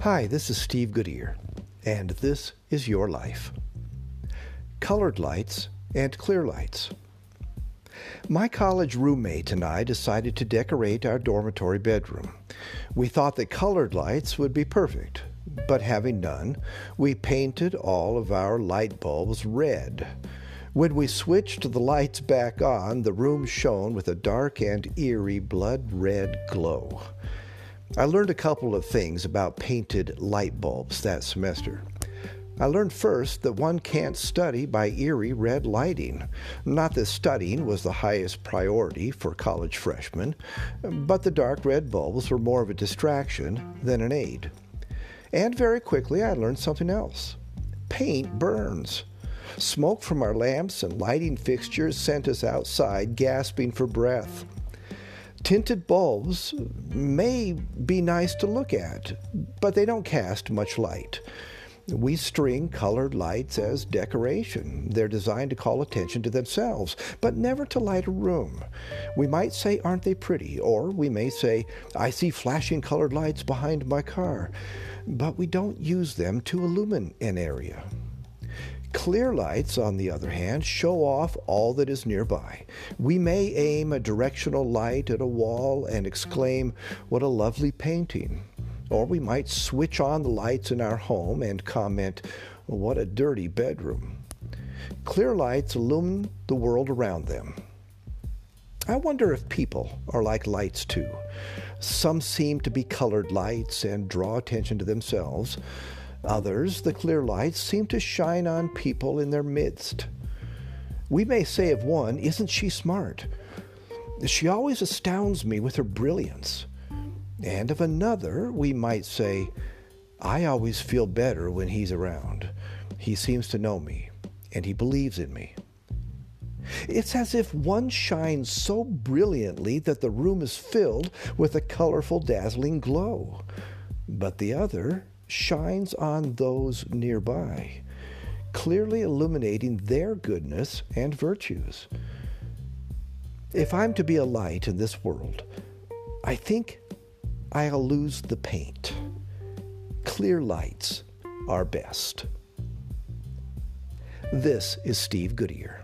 Hi, this is Steve Goodyear, and this is Your Life. Colored lights and clear lights. My college roommate and I decided to decorate our dormitory bedroom. We thought that colored lights would be perfect, but having none, we painted all of our light bulbs red. When we switched the lights back on, the room shone with a dark and eerie blood red glow. I learned a couple of things about painted light bulbs that semester. I learned first that one can't study by eerie red lighting. Not that studying was the highest priority for college freshmen, but the dark red bulbs were more of a distraction than an aid. And very quickly I learned something else paint burns. Smoke from our lamps and lighting fixtures sent us outside, gasping for breath. Tinted bulbs may be nice to look at, but they don't cast much light. We string colored lights as decoration. They're designed to call attention to themselves, but never to light a room. We might say, Aren't they pretty? Or we may say, I see flashing colored lights behind my car. But we don't use them to illumine an area. Clear lights, on the other hand, show off all that is nearby. We may aim a directional light at a wall and exclaim, What a lovely painting! Or we might switch on the lights in our home and comment, What a dirty bedroom! Clear lights illumine the world around them. I wonder if people are like lights too. Some seem to be colored lights and draw attention to themselves. Others, the clear lights, seem to shine on people in their midst. We may say of one, Isn't she smart? She always astounds me with her brilliance. And of another, we might say, I always feel better when he's around. He seems to know me, and he believes in me. It's as if one shines so brilliantly that the room is filled with a colorful, dazzling glow, but the other shines on those nearby, clearly illuminating their goodness and virtues. If I'm to be a light in this world, I think I'll lose the paint. Clear lights are best. This is Steve Goodyear.